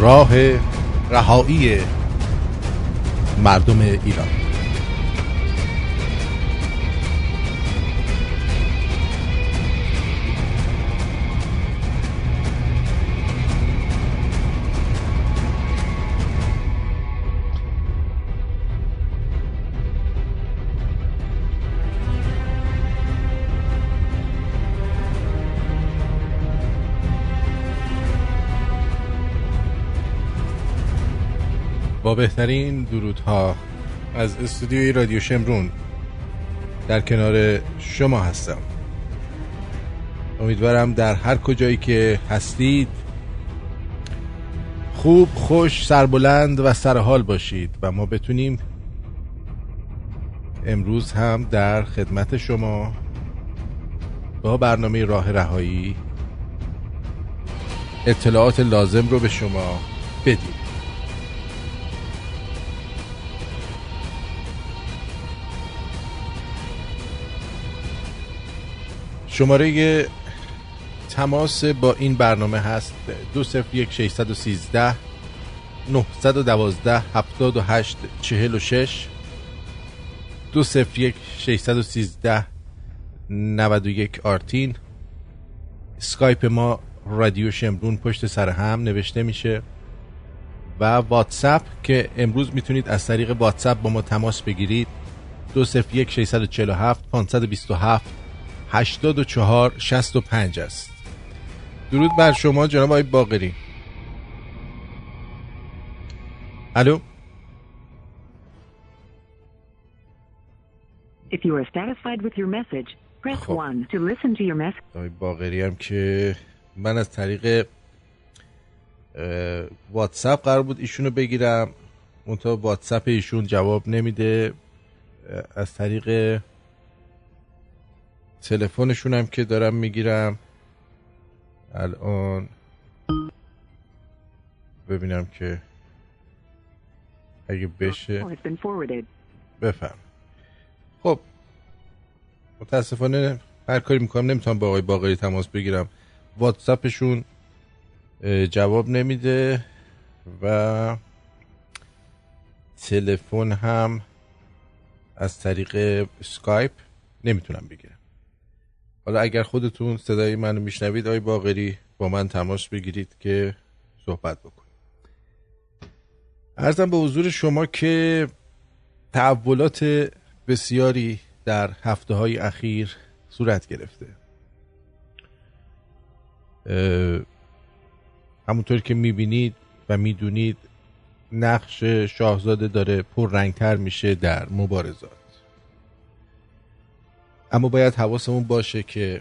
راه رهایی مردم ایران. بهترین درودها از استودیوی رادیو شمرون در کنار شما هستم. امیدوارم در هر کجایی که هستید خوب خوش سربلند و سرحال باشید و ما بتونیم امروز هم در خدمت شما با برنامه راه رهایی اطلاعات لازم رو به شما بدیم. شماره تماس با این برنامه هست دو یک 613 912 78 46 دو صفر یک 613 91 آرتین. سکایپ ما رادیو شمرون پشت سر هم نوشته میشه و واتساپ که امروز می‌تونید از طریق واتساپ با ما تماس بگیرید. دو یک 647 527 84 65 است درود بر شما جناب آقای باقری الو If you are satisfied with your message, press خب. 1 to listen to your message. آقای باقری هم که من از طریق واتساپ قرار بود ایشونو بگیرم منتها واتساپ ایشون جواب نمیده از طریق تلفنشون هم که دارم می‌گیرم. الان ببینم که اگه بشه. بفهم. خب متاسفانه هر کاری می‌کنم نمی‌تونم با آقای باقری تماس بگیرم. واتساپشون اه، جواب نمیده و تلفن هم از طریق سکایپ نمی‌تونم بگیرم. حالا اگر خودتون صدای منو میشنوید آقای باقری با من تماس بگیرید که صحبت بکنیم. ارزم به حضور شما که تحولات بسیاری در هفته های اخیر صورت گرفته. همونطور که می‌بینید و می‌دونید نقش شاهزاده داره پر رنگتر میشه در مبارزات. اما باید حواسمون باشه که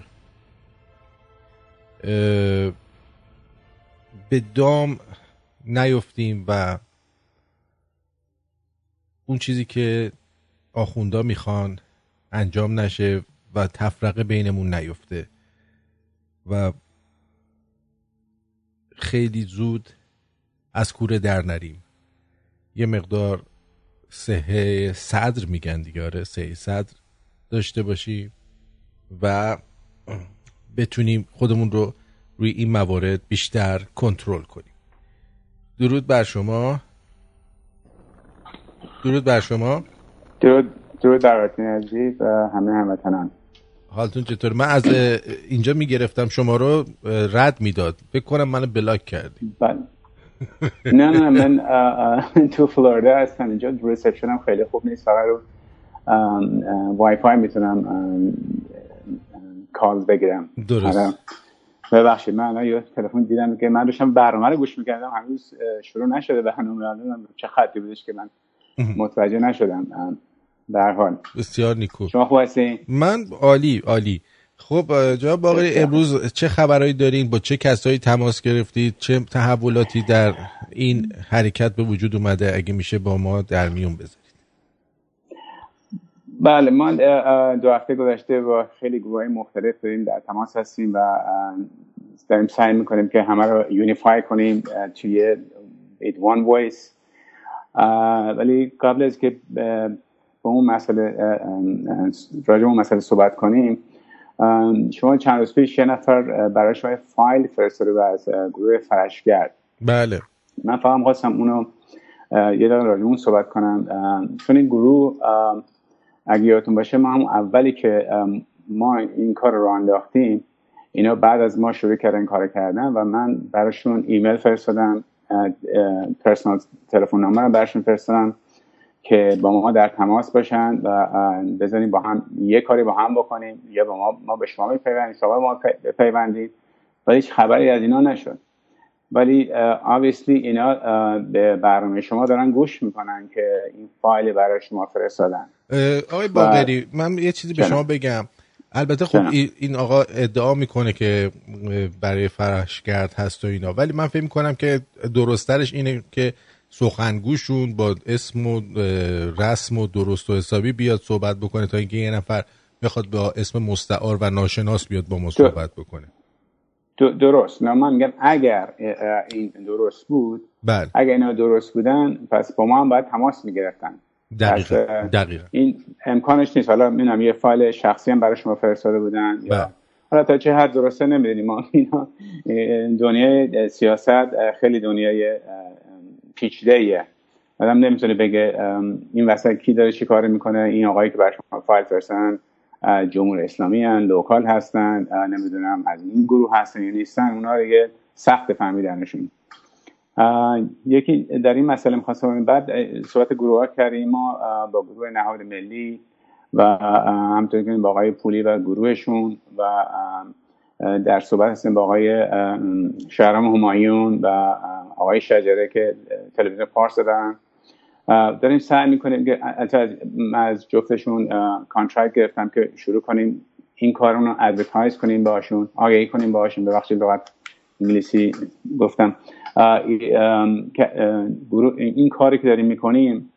به دام نیفتیم و اون چیزی که آخوندا می‌خوان انجام نشه و تفرقه بینمون نیفته. و خیلی زود از کوره در نریم. یه مقدار سهه صدر میگن دیگه آره صدر. داشته باشیم و بتونیم خودمون رو روی این موارد بیشتر کنترل کنیم. درود بر شما. درود بر شما. درود درود بر عزیز و همه هموطنان. حالتون چطور؟ من از اینجا می‌گرفتم شما رو رد می‌داد. فکر کنم منو بلاک کردی. بله. نه نه من تو فلوریدا هستم اینجا. reception هم خیلی خوب نیست فقط رو وای فای می‌تونم ام، ام، کال بگیرم. درست. آره. ببخشید من الان یه تلفن دیدم که من داشتم برنامه رو گوش می‌کردم هنوز شروع نشده برنامه. الان چه خطی بودش که من متوجه نشدم. به هر حال. بسیار نیکو. شما خوب هستین من عالی عالی. خب جناب باقری بسیار. امروز چه خبرهایی دارین؟ با چه کسایی تماس گرفتید؟ چه تحولاتی در این حرکت به وجود اومده؟ اگه میشه با ما در میون بذارید. بله ما دو هفته گذشته با خیلی گروه مختلف داریم در تماس هستیم و داریم سعی می‌کنیم که همه رو unify کنیم توی with one voice. ولی قبل از که با اون مسئله راجع به اون مسئله صحبت کنیم شما چند روز پیش یه نفر براش یه فایل فرستاده بود از گروه فرشگرد. بله. من فقط خواستم اونو یه دقیقه راجع اون صحبت کنم. چون این گروه اگه یادتون باشه ما هم اولی که ما این کار رو انداختیم اینا بعد از ما شروع کردن کار کردن و من براشون ایمیل فرستادم پرسنال تلفن نامه رو براشون فرستادم که با ما در تماس باشن و بزنیم با هم یه کاری با هم بکنیم یا با ما ما به شما بپیوندیم شما ما بپیوندید. ولی هیچ خبری از اینا نشد. ولی obviously اینا به برنامه شما دارن گوش می‌کنن که این فایل برای شما فرستادن. آقای باقری من یه چیزی به شما بگم. البته خب این آقا ادعا می‌کنه که برای فرشگرد هست و اینا. ولی من فکر می‌کنم که درسترش اینه که سخنگوشون با اسم و رسم و درست و حسابی بیاد صحبت بکنه تا اینکه یه نفر بخواد با اسم مستعار و ناشناس بیاد با ما صحبت بکنه. درست. نه من میگم اگر این درست بود بله. اگر اینا درست بودن پس با ما هم باید تماس می‌گرفتن. دقیقا. دقیقا. این امکانش نیست حالا می‌دونم یه فایل شخصی هم برای شما فرستاده بودن یا بله. حالا تا چه حد درسته نمی‌دونیم ما اینا دنیای سیاست خیلی دنیای پیچیده ایه آدم نمی‌تونه بگه این وسط کی داره چی کار می‌کنه این آقایی که برای شما فایل فرستن جمهور اسلامی هن لوکال هستن نمی‌دونم از این گروه هستن یا نیستن اونا دیگه سخت فهمیدنشون یکی در این مسئله می‌خواستم بعد صحبت گروه ها کردیم. ما با گروه نهاد ملی و همطور که با آقای پولی و گروهشون و در صحبت هستیم با آقای شهرام همایون و آقای شجره که تلویزیون پارس دارن. داریم سعی می‌کنیم که از جفتشون contract گرفتم که شروع کنیم این کار رو advertise کنیم باشون آگهی کنیم باشون. ببخشید لغت انگلیسی گفتم. این کاری که داریم می‌کنیم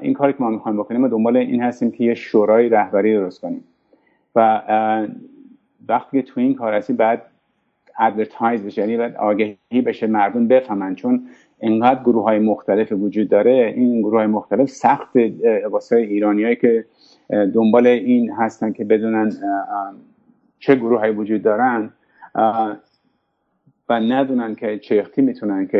این کاری که ما می‌خوایم بکنیم ما دنبال این هستیم که یه شورای رهبری درست کنیم. و وقتی تو این کار هستی بعد advertise بشه یعنی بعد آگهی بشه مردم بفهمن. چون انقدر گروه های مختلف وجود داره این گروه های مختلف سخت واسه ایرانیایی که دنبال این هستن که بدونن چه گروه های وجود دارن. و ندونن که چه وقتی می‌تونن که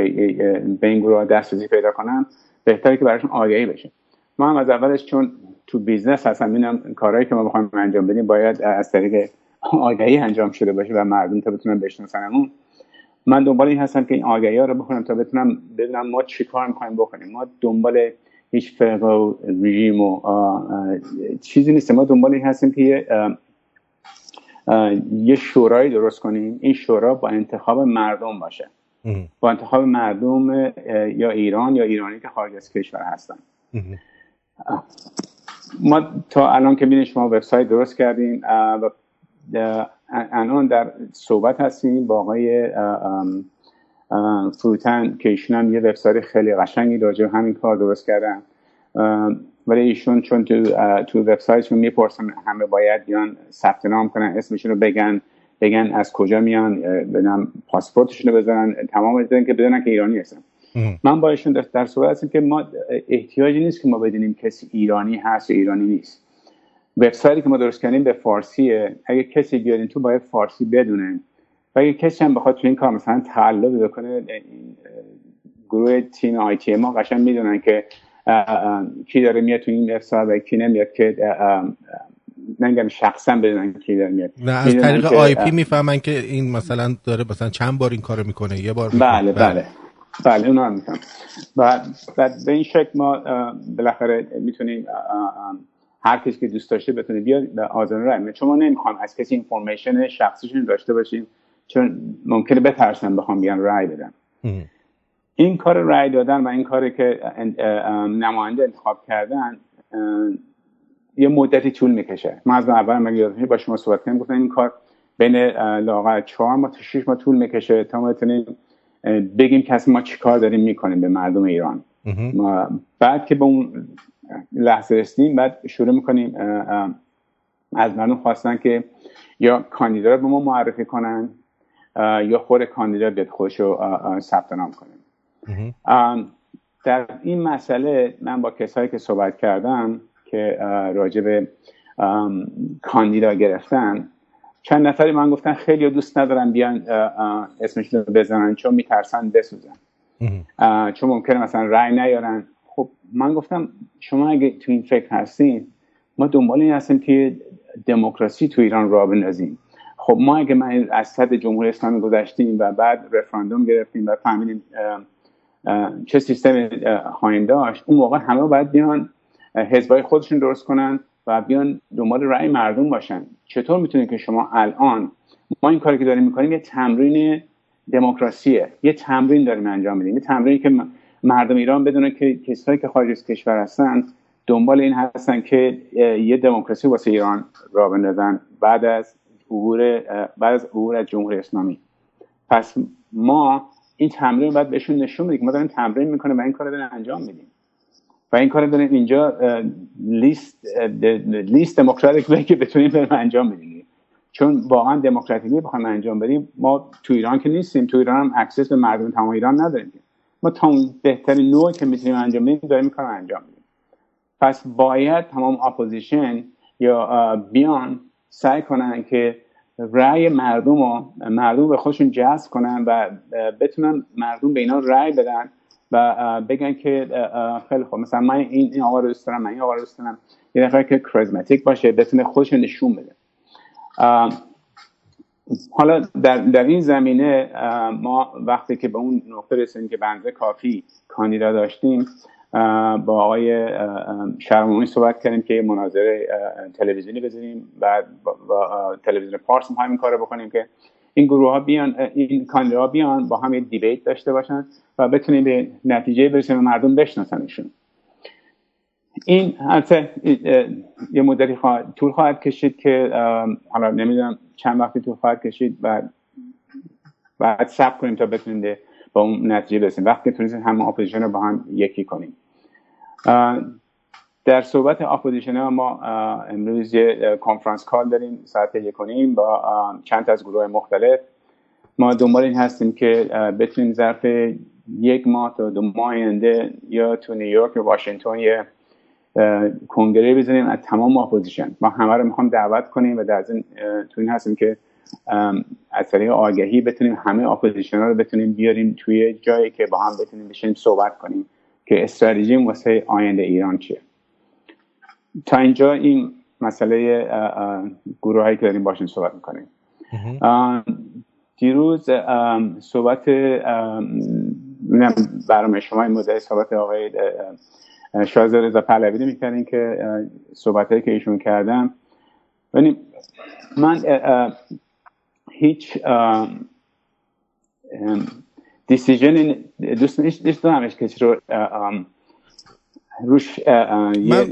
به این گروه دسترسی پیدا کنن بهتره که براشون آگهی بشه. ما هم از اولش چون تو business هستم ببینم کارهایی که ما بخوایم انجام بدیم باید از طریق آگهی انجام شده باشه و مردم تا بتونن بشناسنمون. من دنبال این هستم که این آگهی ها رو بخونم تا بتونم بدونم ما چی کار می‌خوایم بکنیم. ما دنبال هیچ فرقه و رژیم و چیزی نیست ما دنبال این هستیم که یه شورایی درست کنیم. این شورا با انتخاب مردم باشه. با انتخاب مردم یا ایران یا ایرانی که خارج از کشور هستن. ما تا الان که بینید شما وبسایت درست کردیم. و الان در صحبت هستیم با آقای فروتن که ایشون هم یه وبسایت خیلی قشنگی راجع همین کار درست کردن. ولی ایشون چون تو تو وبسایتشون می‌پرسن همه باید بیان ثبت نام کنن اسمشون رو بگن بگن از کجا میان بدن پاسپورتشون رو بزنن تمام بدن که بدونن که ایرانی هستن. من با ایشون در صحبت هستیم که ما احتیاجی نیست که ما بدونیم کسی ایرانی هست یا ایرانی نیست. وبسایتی که ما درست کردیم به فارسیه. اگه کسی بیاد تو باید فارسی بدونه. و اگه کسی هم بخواد تو این کار مثلا تعلق بکنه گروه تیم آی تی ما قشنگ می‌دونن که کی داره میاد تو این وبسایت و کی نمیاد که نگم شخصا بدونن کی داره میاد. نه از طریق آی پی می‌فهمن که این مثلا داره مثلا چند بار این کارو می‌کنه یه بار بله بله. بله اونا هم میفهم و به این شکل ما بالاخره می‌تونیم هر کسی که دوست داشته بتونه بیاد به آزادانه رای چون ما نمی‌خوام از کسی اینفورمیشن شخصیشون داشته باشیم چون ممکنه بترسن بخوام بیان رای بدن. این کار رای دادن و این کاری که نماینده انتخاب کردن یه مدتی طول می‌کشه. ما از اول مگه یادتونه با شما صحبت کردیم گفتن این کار بین لاغر چهار ماه تا شش ماه طول می‌کشه تا ما بتونیم بگیم که ما چی کار داریم می‌کنیم به مردم ایران. بعد که به اون لحظه رسیدیم بعد شروع می‌کنیم از مردم خواستن که یا کاندیدا رو به ما معرفی کنن یا خود کاندیدا بیاد خودش رو ثبت نام کنه. در این مسئله من با کسایی که صحبت کردم که راجع به کاندیدا گرفتن چند نفری من گفتن خیلی دوست ندارن بیان اسمش رو بزنن چون میترسن بسوزن. چون ممکنه مثلا رأی نیارن. خب من گفتم شما اگه تو این فکر هستین ما دنبال این هستیم که دموکراسی تو ایران را بندازیم. خب ما اگه من از صد جمهوری اسلامی گذشتیم و بعد رفراندوم گرفتیم و فهمیدیم چه سیستم خواهیم داشت اون موقع همه باید بیان حزبای خودشون درست کنن و بیان دنبال رأی مردم باشن. چطور می‌تونید که شما الان ما این کاری که داریم می‌کنیم یه تمرین دموکراسیه یه تمرین داریم انجام میدیم یه تمرینی که مردم ایران بدونه که کسایی که خارج از کشور هستن دنبال این هستن که یه دموکراسی واسه ایران را بندازن بعد از عبور بعد از عبور از جمهوری اسلامی. پس ما این تمرین باید بهشون نشون بدیم ما داریم تمرین می‌کنیم و این کار داریم انجام میدیم. و این کار داریم اینجا لیست لیست دموکراتیک که بتونیم بریم انجام بدیم. چون واقعا دموکراتیکی بخوایم انجام بدیم ما تو ایران که نیستیم تو ایران هم access به مردم تمام ایران نداریم. ما تا اون بهترین نوعی که می‌تونیم انجام بدیم داریم کار انجام بدیم پس باید تمام اپوزیشن یا بیان سعی کنن که رأی مردم رو مردم به خودشون جذب کنن و بتونن مردم به اینا رأی بدن و بگن که خیلی خوب. مثلا من این این آقا رو دوست دارم من این آقا رو دوست دارم. یه نفر که کرزماتیک باشه بتونه خودش نشون بده. حالا در, در این زمینه ما وقتی که به اون نقطه رسیدیم که بنده کافی کاندیدا داشتیم با آقای شرمونی صحبت کردیم که مناظره تلویزیونی بزنیم با تلویزیون پارس هم این کار بکنیم که این گروه ها بیان این کاندیدا بیان با هم یه debate داشته باشن و بتونیم به نتیجه برسیم و مردم بشناسنشون. این البته یه مدتی خواهد، طول خواهد کشید که حالا نمی‌دونم چند وقتی طول خواهد کشید و بعد صبر کنیم تا بتونیم با اون نتیجه برسیم. وقتی تونستیم همه اپوزیشن رو با هم یکی کنیم. در صحبت اپوزیشن ما امروز یه conference call داریم ساعت یک کنیم با چند از گروه مختلف. ما دنبال این هستیم که بتونیم ظرف یک ماه تا دو ماه آینده یا تو نیویورک یا واشنگتن یه کنگره بزنیم از تمام اپوزیشن. ما همه رو می‌خوام دعوت کنیم و در تو این هستیم که از طریق آگهی بتونیم همه اپوزیشن رو بتونیم بیاریم توی جایی که با هم بتونیم بشینیم صحبت کنیم. که استراتژی واسه آینده ایران چیه. تا اینجا این مسئله گروه هایی که داریم باشیم صحبت می‌کنیم. دیروز صحبت برنامه شما این مدل صحبت آقای شازده رضا پهلوی می‌کردین که صحبت هایی که ایشون کردم من هیچ دیسیژن دوست نیست همش کسی رو روش من,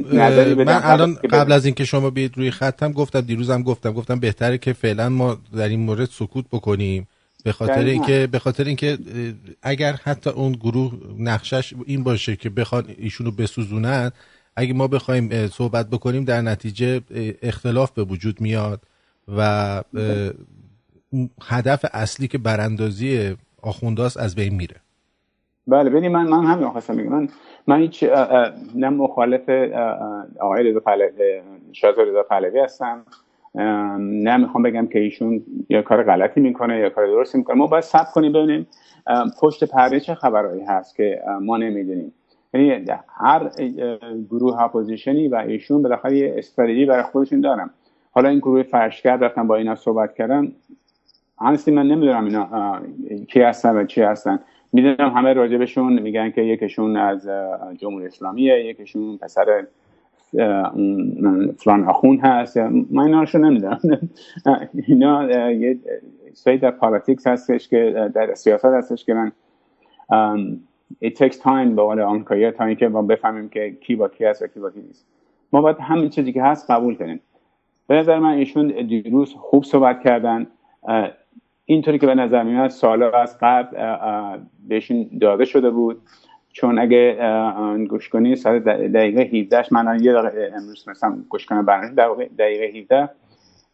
من الان قبل از اینکه شما بیاید روی خطم گفتم دیروزم گفتم گفتم بهتره که فعلا ما در این مورد سکوت بکنیم. به خاطر اینکه به خاطر اینکه اگر حتی اون گروه نقشش این باشه که بخواد ایشونو بسوزونن اگه ما بخوایم صحبت بکنیم در نتیجه اختلاف به وجود میاد و هدف اصلی که براندازی آخونداست از بین میره. بله ببین من من همین خواستم بگم. من من هیچ نه مخالف آقای رضا پهلوی رضا پهلوی هستم. نه می‌خوام بگم که ایشون یا کار غلطی می‌کنه یا کار درستی می‌کنه. ما باید صبر کنیم ببینیم پشت پرده چه خبرهایی هست که ما نمی‌دونیم. یعنی هر گروه اپوزیشنی و ایشون بالاخره یه استراتژی برای خودشون دارن. حالا این گروه فرشگرد رفتن با اینا صحبت کردن honestly من نمی‌دونم اینا کی هستن و چی هستن. می‌دونم همه راجبشون میگن که یکشون از جمهوری اسلامیه یکشون پسر فلان آخونده هست. من اینا رو نمی‌دونم. اینا یه سوی در politics هستش که در سیاست هستش که من it takes time به قول آمریکایی تا اینکه ما بفهمیم که کی با کی هست و کی با کی نیست. ما باید همین چیزی که هست قبول کنیم. به نظر من ایشون دیروز خوب صحبت کردن. اینطوری که به نظر میاد سالا از قبل بهشون داده شده بود. چون اگه گوش کنی ساعت دقیقه 17 من یه دقیقه امروز مثلا گوش کنم برنامه دقیقه 17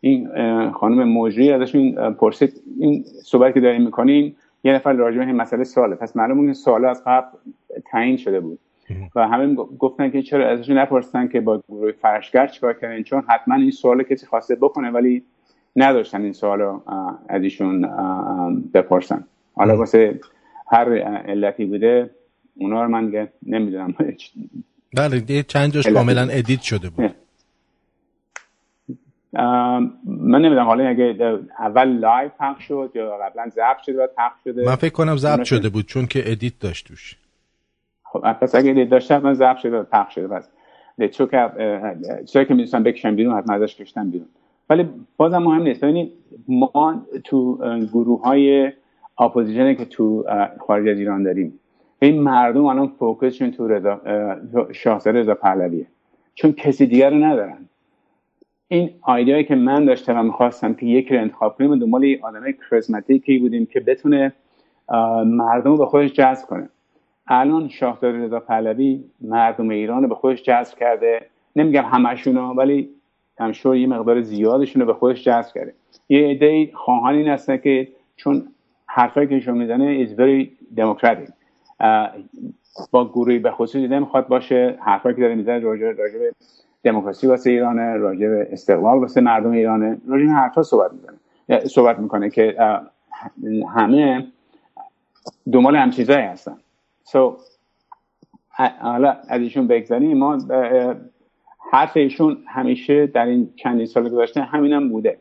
این خانم موجی ازشون پرسید این صحبت که داریم می‌کنین یه نفر راجع به این مسئله سواله. پس معلومه این سوال از قبل تعیین شده بود. و همه گفتن که چرا ازشون نپرسیدن که با گروه فرشگرد چیکار کردن چون حتما این سوال کسی خواسته بکنه ولی نذاشتن این سوال رو از ایشون بپرسن. حالا واسه هر علتی بوده اونا رو من نمی‌دونم. بله چند جاش کاملا edit شده بود. من نمی‌دونم. حالا اگه اول live پخش شد یا قبلا ضبط شده و پخش شده من فکر کنم ضبط شده بود چون که edit داشت توش. خب پس اگه edit داشته من ضبط شده و پخش شده. پس چون که چیزایی که می‌دونستن بکشن بیرون حتما ازش کشیدن بیرون. ولی بازم مهم نیست. ببینید ما تو گروه های اپوزیشنی که تو خارج از ایران داریم این مردم الان focusشون تو رضا شاهزاده رضا پهلویه. چون کسی دیگر رو ندارن. این idea یی که من داشتم و می‌خواستم که یکی رو انتخاب کنیم و دنبال یه آدم کرزماتیکی بودیم که بتونه مردم رو به خودش جذب کنه. الان شاهزاده رضا پهلوی مردم ایران رو به خودش جذب کرده. نمیگم همشون ولی همشور یه مقدار زیادشون رو به خودش جذب کرده. یه عده خواهان این هستن که چون حرفایی که ایشون می‌زنه is very democratic. با گروهی به خصوص دیده می‌خواد باشه حرفایی که داره می‌زنه راجع به دموکراسی واسه ایرانه راجع به استقلال واسه مردم ایرانه راجع به حرفا صحبت می‌کنه. صحبت می‌کنه که همه دنبال هم چیزایی هستن. So, حالا از ایشون بگذاریم ما حرف ایشون همیشه در این چندین سال گذشته همینم هم بوده.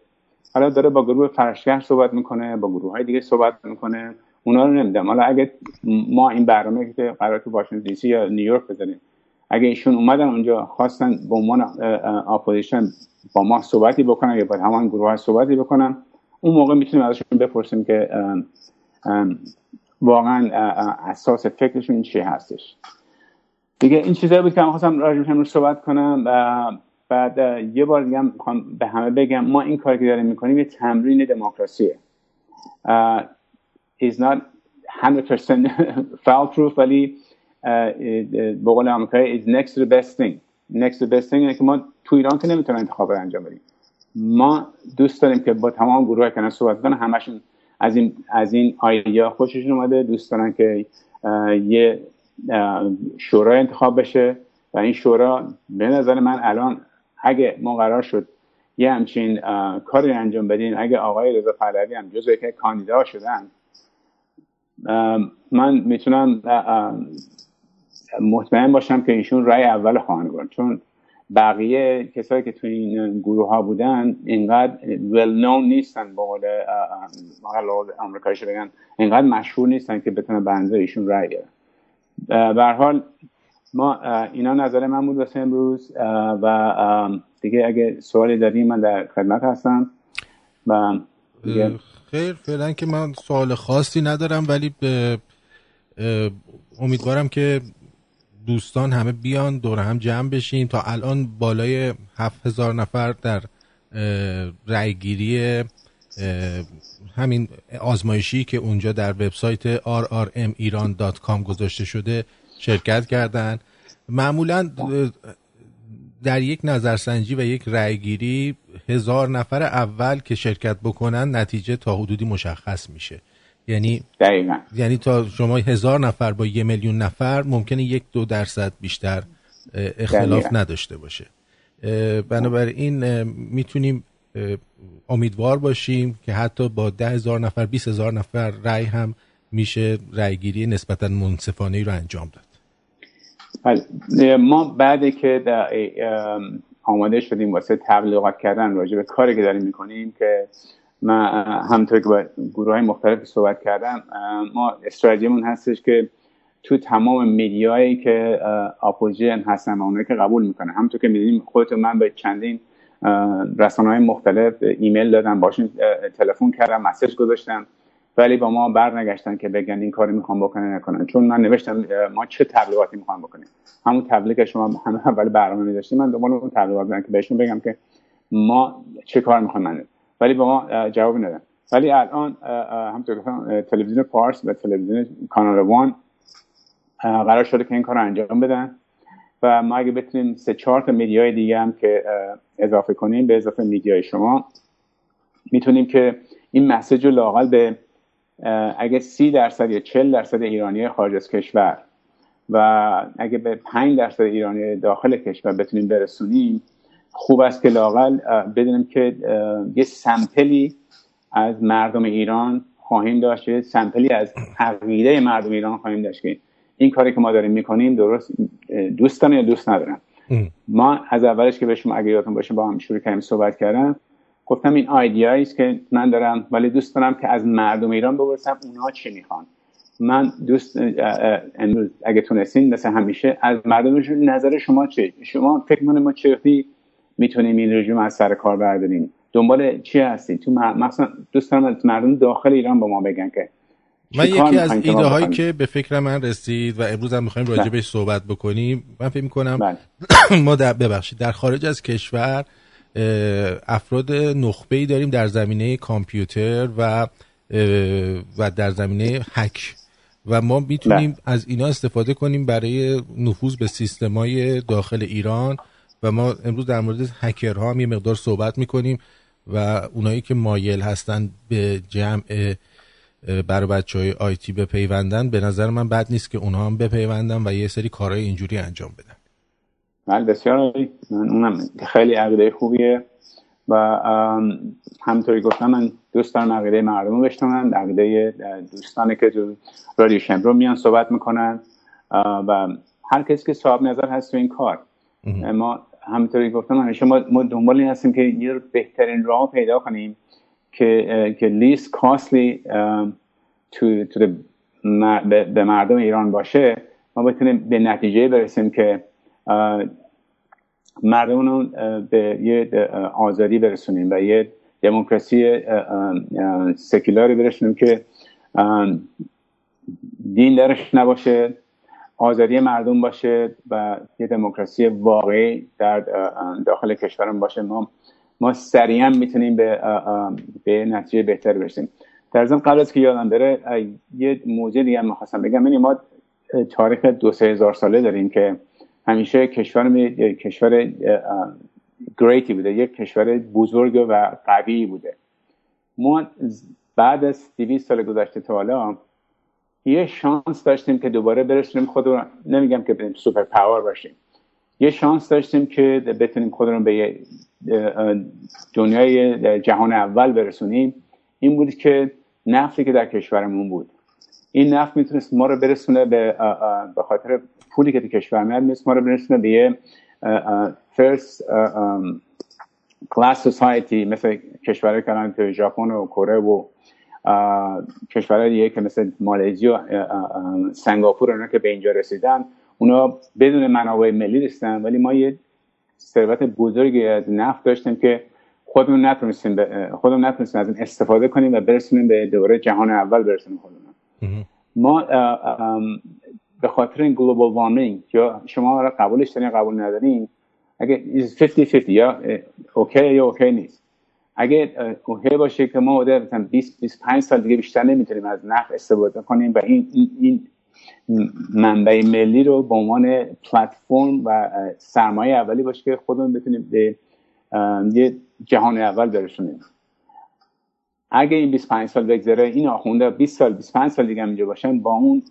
حالا داره با گروه فرشگر صحبت می‌کنه با گروه های دیگه صحبت می‌کنه. اونا رو نمیدم حالا اگه ما این برنامه که قرار تو واشنگتن دی سی یا نیویورک بزنیم اگه ایشون اومدن اونجا خواستن به عنوان اپوزیشن با ما صحبتی بکنن یا با همان گروه های صحبتی بکنن اون موقع می‌تونیم ازشون بپرسیم که واقعا اساس فکرشون چی هستش. دیگه این چیزایی بود که من خواستم راجع رو صحبت کنم و بعد یه بار دیگه به همه بگم ما این کاری که داریم می‌کنیم یه تمرین دموکراسیه. is not 100% foolproof ولی به قول آمریکایی is next to the best thing. Next to the best ما تو ایران که نمی‌تونیم انتخاب رو انجام بدیم. ما دوست داریم که با تمام گروه که صحبت کنن همشون از این از این آیدیا خوششون اومده. دوست دارن که یه شورا انتخاب بشه و این شورا به نظر من الان اگه ما قرار شد یه همچین کاری انجام بدین اگه آقای رضا پهلوی هم جزو که کاندیدا شدن من می‌تونم مطمئن باشم که ایشون رای اول خواهند کنن چون بقیه کسایی که توی این گروه ها بودن اینقدر well known نیستن با قول آمریکایش بگن اینقدر مشهور نیستن که بتونن بنزه ایشون رای بیارن به حال ما اینا نظر من بود واسه امروز و دیگه اگه سوالی داریم من در خدمت هستم و خیر فعلا که من سوال خاصی ندارم ولی به امیدوارم که دوستان همه بیان دور هم جمع بشین تا الان بالای هفت هزار نفر در رأیگیری همین آزمایشی که اونجا در وبسایت rrmiran.com گذاشته شده شرکت کردن. معمولا در یک نظرسنجی و یک رأیگیری هزار نفر اول که شرکت بکنن نتیجه تا حدودی مشخص میشه. یعنی دقیقا. یعنی تا شما هزار نفر با یه میلیون نفر ممکنه یک دو درصد بیشتر اختلاف نداشته باشه. بنابراین می‌تونیم امیدوار باشیم که حتی با ده هزار نفر بیس هزار نفر رأی هم میشه رأیگیری نسبتا منصفانه رو انجام داد بله. ما بعد که آماده شدیم واسه تبلیغات کردن راجع به کاری که داریم می‌کنیم که من همطور که با گروه های مختلف صحبت کردم ما استراتژیمون هستش که تو تمام media یی که اپوزیشن هستن و اونایی که قبول می‌کنن همطور که می‌دونیم خودتون من به چندین رسانه های مختلف ایمیل دادم باشون تلفن کردم message گذاشتم ولی با ما بر نگشتن که بگن این کاری می‌خوام بکنه نکنن. چون من نوشتم ما چه تبلیغاتی می‌خوام بکنیم؟ همون تبلیغ شما همه اول برنامه میداشتیم من دنبال اون تبلیغات که بهشون بگم که ما چه کار می‌خوایم ولی به ما جواب ندن ولی الان همطور تلویزیون پارس و تلویزیون کانال وان قرار شده که این کار رو انجام بدن. و ما اگه بتونیم سه چهار تا میدیای دیگه هم که اضافه کنیم به اضافه میدیای شما می‌تونیم که این مسیج رو لاقل به اگه سی درصد یا چل درصد ایرانی خارج از کشور و اگه به پنج درصد ایرانی داخل کشور بتونیم برسونیم خوب است که لاقل بدونیم که یه سمپلی از مردم ایران خواهیم داشت سمپلی از عقیده مردم ایران خواهیم داشت که این کاری که ما داریم می‌کنیم درست دوست یا دوست ندارم ما از اولش که به شما اگه یادتون باشه با هم شروع کردیم صحبت کردم گفتم این آیدیایی است که من دارم ولی دوست دارم که از مردم ایران بپرسم اونا چی می‌خوان. من دوست امروز اگه تونستین مثل همیشه از مردم نظر شما چه شما فکر کنید ما چه می‌تونیم این رژیم از سر کار برداریم؟ دنبال چی هستی تو مثلا دوست دارم از مردم داخل ایران با ما بگن که من یکی از ایده هایی که به فکر من رسید و امروز هم می‌خوایم راجع بهش صحبت بکنیم من فکر می‌کنم بله. ما در ببخشید در خارج از کشور افراد نخبه ای داریم در زمینه کامپیوتر و و در زمینه هک و ما می‌تونیم بله. از اینا استفاده کنیم برای نفوذ به سیستمای داخل ایران و ما امروز در مورد هکرها هم یه مقدار صحبت می‌کنیم و اونایی که مایل هستن به جمع برای بچه های آیتی بپیوندن به نظر من بد نیست که اونها هم بپیوندن و یه سری کارهای اینجوری انجام بدن. بله بسیار من اونم خیلی عقیده خوبیه و همطوری گفتم من دوست دارم عقیده مردم رو بشنون عقیده دوستانی که تو رادیو شمرو میان صحبت می‌کنن و هر کسی که صاحب نظر هست تو این کار. ما همطوری گفتم همیشه ما, ما دنبال این هستیم که یه بهترین راه پیدا کنیم. که که لیست کاسلی تو, تو به مردم ایران باشه ما بتونیم به نتیجه برسیم که مردم رو به یه آزادی برسونیم و یه دموکراسی سکولاری برسونیم که دین درش نباشه آزادی مردم باشه و یه دموکراسی واقعی در داخل کشورم باشه. ما ما سریعا می‌تونیم به به نتیجه بهتر برسیم. در ضمن قبل از که یادم بره یه موضوع دیگه هم می‌خواستم بگم. یعنی ما تاریخ دو سه هزار ساله داریم که همیشه کشور کشور گریتی بوده. یک کشور بزرگ و قوی بوده. ما بعد از 200 سال گذشته تا حالا یه شانس داشتیم که دوباره برسونیم خود نمیگم که بریم سوپر پاور باشیم. یه شانس داشتیم که بتونیم خودمون به دنیای جهان اول برسونیم این بود که نفتی که در کشورمون بود. این نفت می‌تونست ما رو برسونه به به خاطر پولی که تو کشور میاد می‌تونست ما رو برسونه به یه فرست کلاس سوسایتی مثل کشورهای که تو ژاپن و کره و کشورهای دیگه که مثل مالزی و سنگاپور اونا که به اینجا رسیدن اونا بدون منابع ملی رسیدن ولی ما یه ثروت بزرگی از نفت داشتیم که خودمون نتونستیم خودمون نتونستیم از این استفاده کنیم و برسونیم به دوره جهان اول برسونیم خودمون. ما به خاطر این global warming یا شما را قبولش دارین قبول ندارین اگه 50 50 یا okay یا okay نیست. اگه okay باشه که ما مثلا 20 25 سال دیگه بیشتر نمی‌تونیم از نفت استفاده کنیم و این این منبع ملی رو به عنوان پلتفرم و سرمایه اولی باشه که خودمون بتونیم به یه جهان اول برسونیم. اگه این 25 سال بگذره این آخونده 20 سال 25 سال دیگه اینجا باشن با اون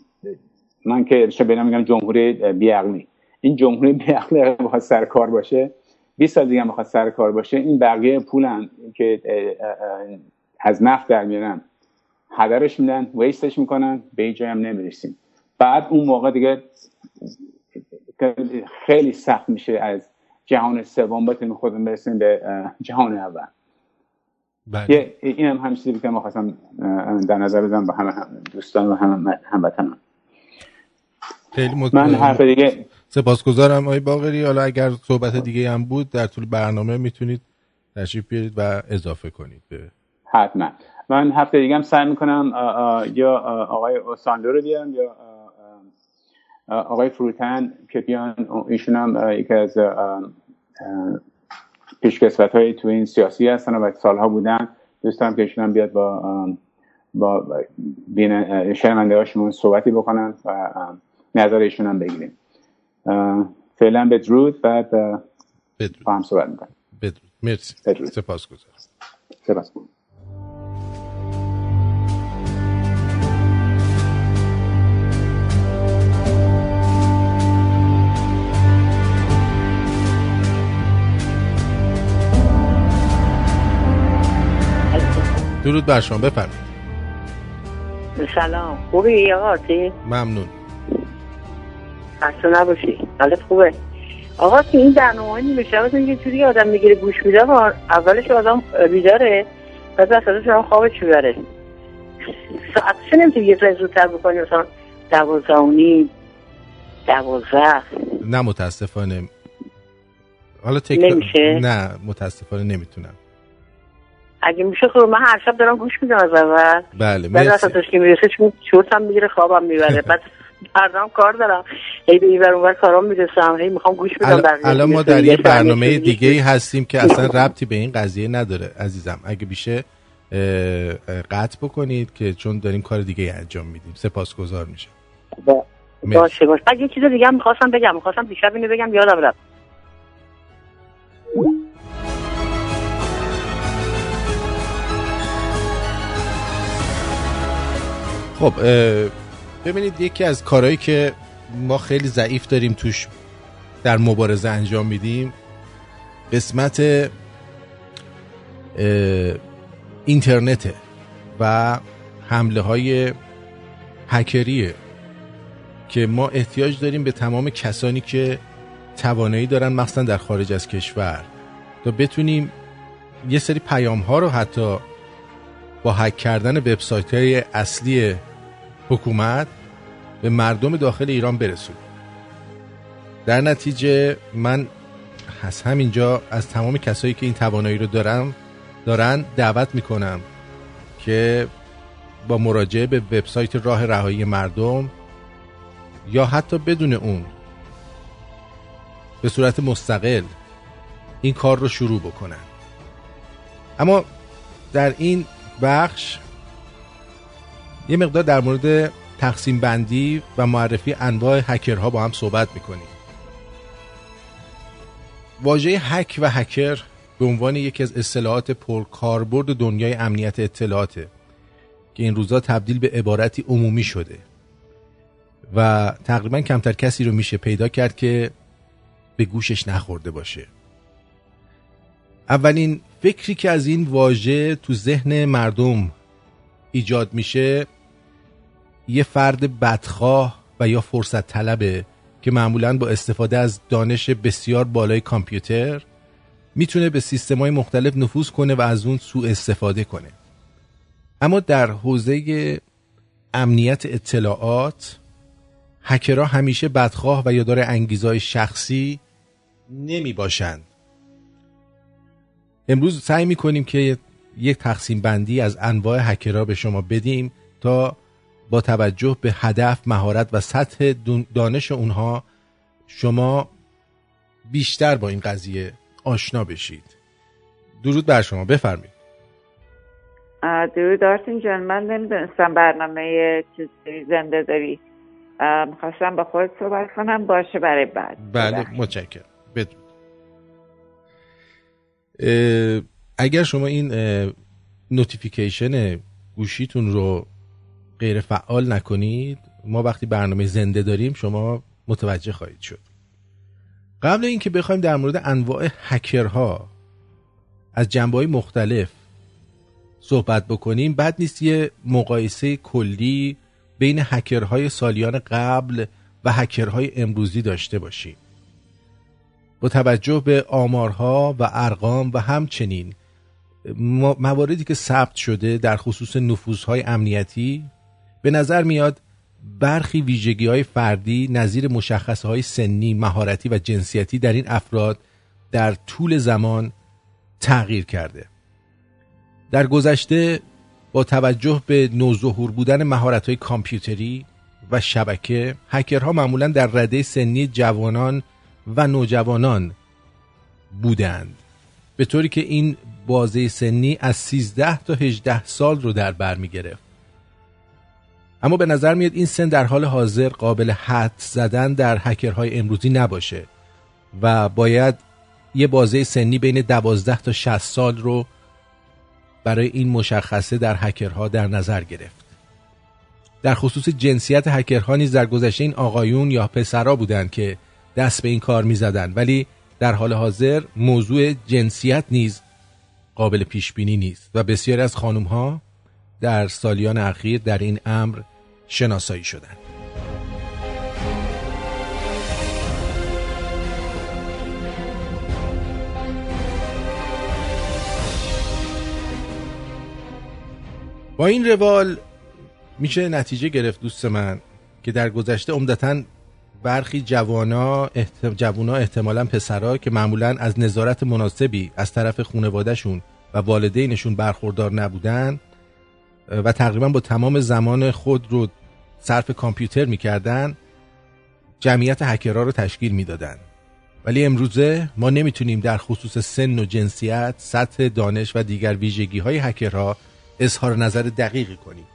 من که شبیه میگم جمهوری بیعقلی. این جمهوری بیعقلی بخواد سر کار باشه 20 سال دیگه بخواد سر کار باشه این بقیه پولن که از نفت در میارن. هدرش میدن ویستش می‌کنن به جای هم نمی‌رسیم. بعد اون موقع دیگه خیلی سخت میشه از جهان سوم بتونیم خودمون برسیم به جهان اول. بله. این هم همین چیزی که ما خواستم در نظر بزنم با همه هم دوستان و همه هموطنان. خیلی من حرف دیگه سپاسگزارم آقای باقری. حالا اگر صحبت دیگه هم بود در طول برنامه می‌تونید تشریف بیارید و اضافه کنید به حتما. من هفته دیگه هم سعی می‌کنم یا آقای اوساندو رو بیارم یا آقای فروتن که بیان ایشون هم یکی از پیشکسوت های تو این سیاسی هستن و سالها بودن. دوست دارم که ایشون هم بیاد با با شرمنده هاشون صحبتی بکنن و نظر ایشون هم بگیریم. فعلا بدرود. بعد با هم صحبت می‌کنم بدرود. مرسی. سپاس گذارم سپاس. درود بر شما بفرمایید. سلام. خوبی آقا؟ تی ممنون. خسته نباشی. حالت خوبه؟ آقا تو این برنامه نیمه شب یه جوری آدم می‌گیره گوش میده آقا اولش آدم بیداره بعد وسطش هم خوابش می‌بره. ساعتش نمی‌تونی یه ساعت زودتر بکنی؟ مثلا دوازده و نیم دوازده. نه متاسفانه. حالا تکرار نمیشه؟ نه متاسفانه نمی‌تونم. اگه میشه خب من هر شب دارم گوش میدم از اول. بله بعد وسطش که می‌رسه چون چورتم می‌گیره خوابم می‌بره. بعد فردام کار دارم. هی به این ور اونور کارام می‌رسم هی می‌خوام گوش بدم الان ما. در یه برنامه دیگه ای هستیم که اصلا ربطی به این قضیه نداره عزیزم. اگه بیشه قطع بکنید که چون داریم کار دیگه ای انجام میدیم. سپاسگزار میشه. باشه باشه. بعد یه چیز دیگه هم می‌خواستم بگم. می‌خواستم دیشب اینو بگم یادم رفت. خب ببینید یکی از کارهایی که ما خیلی ضعیف داریم توش در مبارزه انجام میدیم قسمت اه، اینترنته و حمله های هکریه که ما احتیاج داریم به تمام کسانی که توانایی دارن مخصوصا در خارج از کشور. تا بتونیم یه سری پیام ها رو حتی با هک کردن وبسایت های اصلی حکومت به مردم داخل ایران برسونیم در نتیجه من از همینجا از تمام کسایی که این توانایی رو دارم دارن دعوت می‌کنم که با مراجعه به وبسایت راه رهایی مردم یا حتی بدون اون به صورت مستقل این کار رو شروع بکنن. اما در این بخش. یه مقدار در مورد تقسیم بندی و معرفی انواع هکرها با هم صحبت می‌کنیم. واژه هک و هکر به عنوان یکی از اصطلاحات پرکاربرد دنیای امنیت اطلاعاته که این روزا تبدیل به عبارتی عمومی شده و تقریبا کمتر کسی رو میشه پیدا کرد که به گوشش نخورده باشه. اولین فکری که از این واژه تو ذهن مردم ایجاد میشه یه فرد بدخواه و یا فرصت طلبه که معمولا با استفاده از دانش بسیار بالای کامپیوتر می‌تونه به سیستم های مختلف نفوذ کنه و از اون سوء استفاده کنه. اما در حوزه امنیت اطلاعات هکرها همیشه بدخواه و یا داره انگیزهای شخصی نمی باشند امروز سعی می‌کنیم که یک تقسیم بندی از انواع هکرها به شما بدیم تا با توجه به هدف، مهارت و سطح دانش اونها شما بیشتر با این قضیه آشنا بشید. درود بر شما. بفرمایید. آه، درود آرتین جان. من نمی‌دونستم برنامه چیزی زنده داری. می‌خواستم با خود صحبت کنم. باشه برای بعد. بله متشکرم. اه، اگر شما این نوتیفیکیشن گوشیتون رو غیر فعال نکنید ما وقتی برنامه زنده داریم شما متوجه خواهید شد. قبل اینکه بخوایم در مورد انواع هکرها از جنبه های مختلف صحبت بکنیم بد نیست یه مقایسه کلی بین هکرهای سالیان قبل و هکرهای امروزی داشته باشیم. با توجه به آمارها و ارقام و همچنین مواردی که ثبت شده در خصوص نفوذهای امنیتی به نظر میاد برخی ویژگی های فردی نظیر مشخصه های سنی، مهارتی و جنسیتی در این افراد در طول زمان تغییر کرده. در گذشته با توجه به نوظهور بودن مهارت های کامپیوتری و شبکه هکرها معمولا در رده سنی جوانان و نوجوانان بودند. به طوری که این بازه سنی از 13 تا 18 سال رو در بر می گرفت. اما به نظر میاد این سن در حال حاضر قابل حد زدن در هکرهای امروزی نباشه و باید یه بازه سنی بین 12 تا 60 سال رو برای این مشخصه در هکرها در نظر گرفت. در خصوص جنسیت هکرها نیز در گذشته این آقایون یا پسرها بودند که دست به این کار می‌زدند ولی در حال حاضر موضوع جنسیت نیز قابل پیش بینی نیست. و بسیاری از خانم ها در سالیان اخیر در این امر شناسایی شدند. با این روال میشه نتیجه گرفت دوست من که در گذشته عمدتا برخی جوانا احت... جوانا احتمالا پسرها که معمولا از نظارت مناسبی از طرف خانوادهشون و والدینشون برخوردار نبودن و تقریبا با تمام زمان خود رو صرف کامپیوتر می‌کردن جمعیت هکرها رو تشکیل می‌دادن. ولی امروزه ما نمی‌تونیم در خصوص سن و جنسیت، سطح دانش و دیگر ویژگی های هکرها اظهار نظر دقیقی کنیم.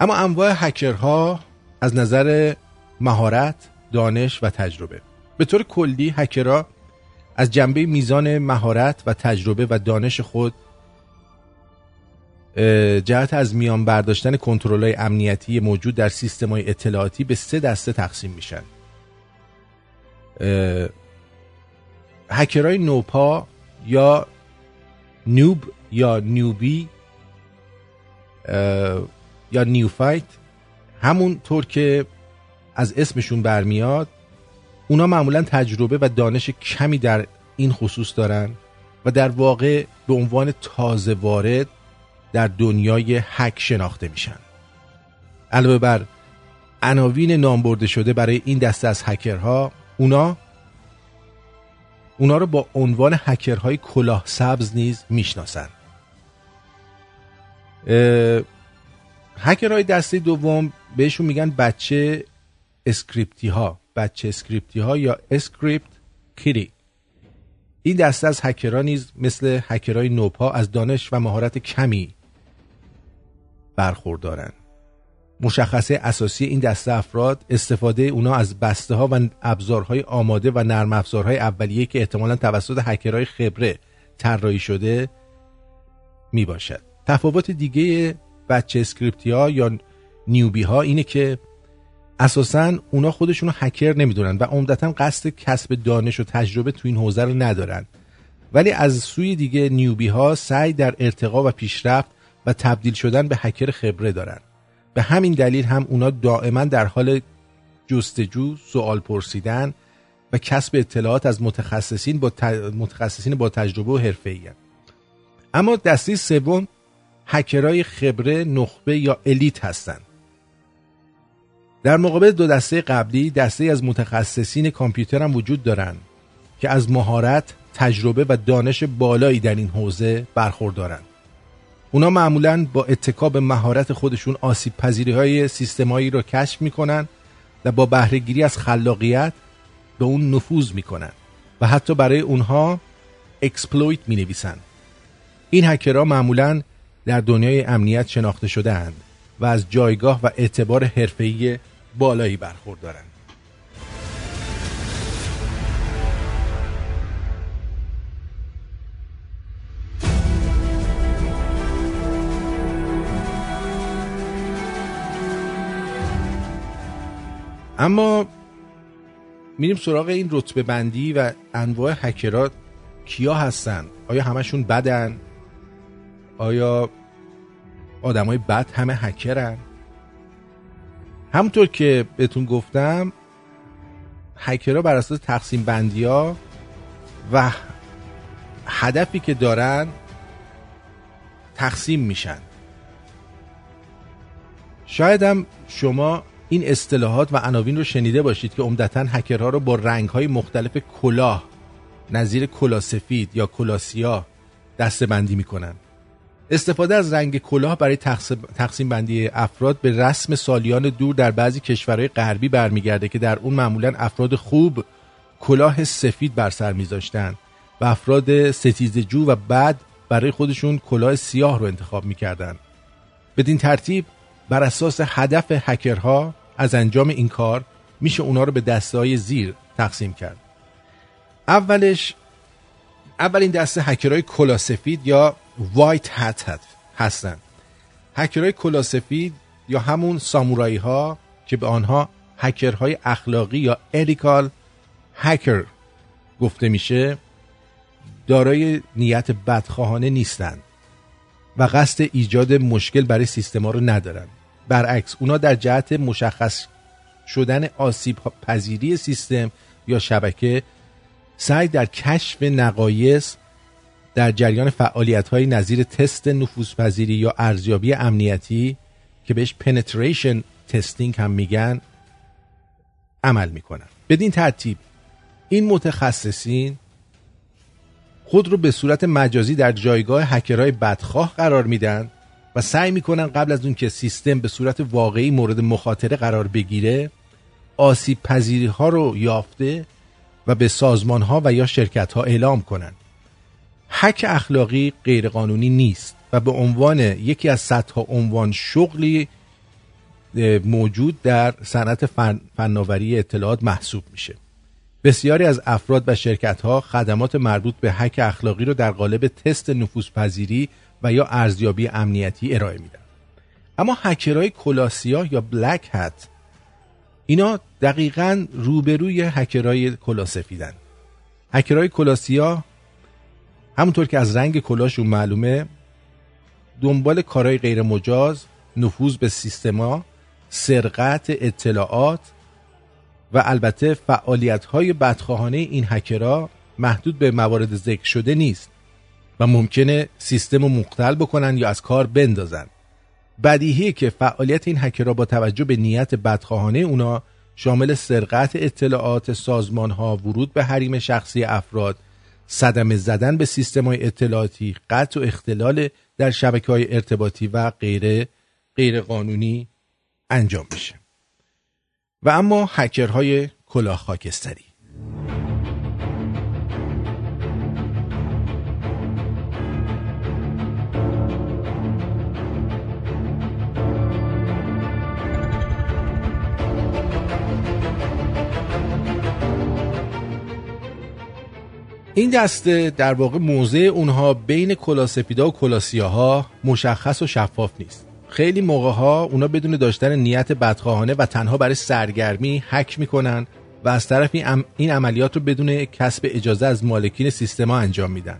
اما انواع هکرها از نظر مهارت، دانش و تجربه. به طور کلی هکرها از جنبه میزان مهارت و تجربه و دانش خود جهت از میان برداشتن کنترل امنیتی موجود در سیستم های اطلاعاتی به سه دسته تقسیم میشن. هکرهای نوپا یا نوب یا نیوبی یا نیوفایت همون طور که از اسمشون برمیاد اونا معمولا تجربه و دانش کمی در این خصوص دارن و در واقع به عنوان تازه وارد در دنیای هک شناخته میشن. علاوه بر عناوین نام برده شده برای این دسته از هکرها اونا اونا رو با عنوان هکرهای کلاه سبز نیز می‌شناسن. هکرهای دسته دوم بهشون میگن بچه اسکریپتی ها بچه اسکریپتی ها یا script kiddie. این دسته از هکرها نیز مثل هکرهای نوپا از دانش و مهارت کمی برخوردارن. مشخصه اساسی این دسته افراد استفاده اونا از بسته ها و ابزارهای آماده و نرم افزارهای اولیه که احتمالا توسط هکرهای خبره طراحی شده می باشد تفاوت دیگه بچه اسکریپتی ها یا نیوبی ها اینه که اساسا اونا خودشونو هکر نمی‌دونن و عمدتا قصد کسب دانش و تجربه تو این حوزه رو ندارن. ولی از سوی دیگه نیوبی ها سعی در ارتقا و پیشرفت و تبدیل شدن به هکر خبره دارن. به همین دلیل هم اونا دائما در حال جستجو سوال پرسیدن و کسب اطلاعات از متخصصین با, متخصصین با تجربه و حرفه‌ای. اما دسته سوم هکرای خبره نخبه یا الیت هستند در مقابل دو دسته قبلی دسته از متخصصین کامپیوتر هم وجود دارند که از مهارت، تجربه و دانش بالایی در این حوزه برخوردارند. اونا معمولا با اتکاب مهارت خودشون آسیب پذیری های سیستمایی رو کشف می‌کنن و با بهرهگیری از خلاقیت به اون نفوذ می‌کنن و حتی برای اونها exploit می نویسن. این هکرها معمولا در دنیای امنیت شناخته شده اند و از جایگاه و اعتبار حرفه‌ای بالایی برخوردارند. اما میریم سراغ این رتبه بندی و انواع هکرات کیا هستن؟ آیا همشون بدن؟ آیا آدمای بد همه هکرن؟ همونطور که بهتون گفتم هکرها بر اساس تقسیم بندی ها و هدفی که دارن تقسیم میشن. شاید هم شما این اصطلاحات و عناوین رو شنیده باشید که عمدتا هکرها رو با رنگ های مختلف کلاه نظیر کلاه سفید یا کلاه سیاه دسته بندی می‌کنن. استفاده از رنگ کلاه برای تقسیم بندی افراد به رسم سالیان دور در بعضی کشورهای غربی برمیگرده که در اون معمولا افراد خوب کلاه سفید بر سر میذاشتن و افراد ستیزجو و بعد برای خودشون کلاه سیاه رو انتخاب می‌کردن بدین ترتیب بر اساس هدف هکرها از انجام این کار میشه اونا رو به دسته های زیر تقسیم کرد. اولش اولین دسته هکرهای کلاه سفید یا وایت هت هستن. هکرهای کلاسفید یا همون سامورایی ها که به آنها هکرهای اخلاقی یا ادیکال هکر گفته میشه دارای نیت بدخواهانه نیستند و قصد ایجاد مشکل برای سیستما رو ندارن. برعکس اونا در جهت مشخص شدن آسیب پذیری سیستم یا شبکه سعی در کشف نقایص در جریان فعالیت های نظیر تست نفوذپذیری یا ارزیابی امنیتی که بهش penetration تستینگ هم میگن عمل می‌کنن. بدین ترتیب این متخصصین خود رو به صورت مجازی در جایگاه هکرهای بدخواه قرار میدن و سعی می‌کنن قبل از اون که سیستم به صورت واقعی مورد مخاطره قرار بگیره آسیب پذیری ها رو یافته و به سازمان ها و یا شرکت ها اعلام کنند. حک اخلاقی غیرقانونی نیست و به عنوان یکی از صدها عنوان شغلی موجود در صنعت فن، فناوری اطلاعات محسوب میشه بسیاری از افراد و شرکت ها خدمات مربوط به حک اخلاقی رو در قالب تست نفوذپذیری و یا ارزیابی امنیتی ارائه میدن اما هکرهای کلاسیا یا بلک هت اینا دقیقا روبروی هکرهای کلاسفیدن. هکرهای کلاسیا همونطور که از رنگ کلاشون معلومه دنبال کارهای غیر مجاز نفوذ به سیستما سرقت اطلاعات و البته فعالیت های بدخواهانه این هکرها محدود به موارد ذکر شده نیست و ممکنه سیستم رو مختل بکنن یا از کار بندازن. بدیهیه که فعالیت این هکرها با توجه به نیت بدخواهانه اونا شامل سرقت اطلاعات سازمان ها ورود به حریم شخصی افراد صدمه زدن به سیستم های اطلاعاتی قطع و اختلال در شبکه های ارتباطی و غیره غیر قانونی انجام میشه. و اما هکرهای کلاه خاکستری. این دسته در واقع موضع اونها بین کلاسپیدا و کلاسیاها مشخص و شفاف نیست. خیلی موقع ها اونا بدون داشتن نیت بدخواهانه و تنها برای سرگرمی حک می‌کنن و از طرف این عملیات رو بدون کسب اجازه از مالکین سیستما انجام میدن.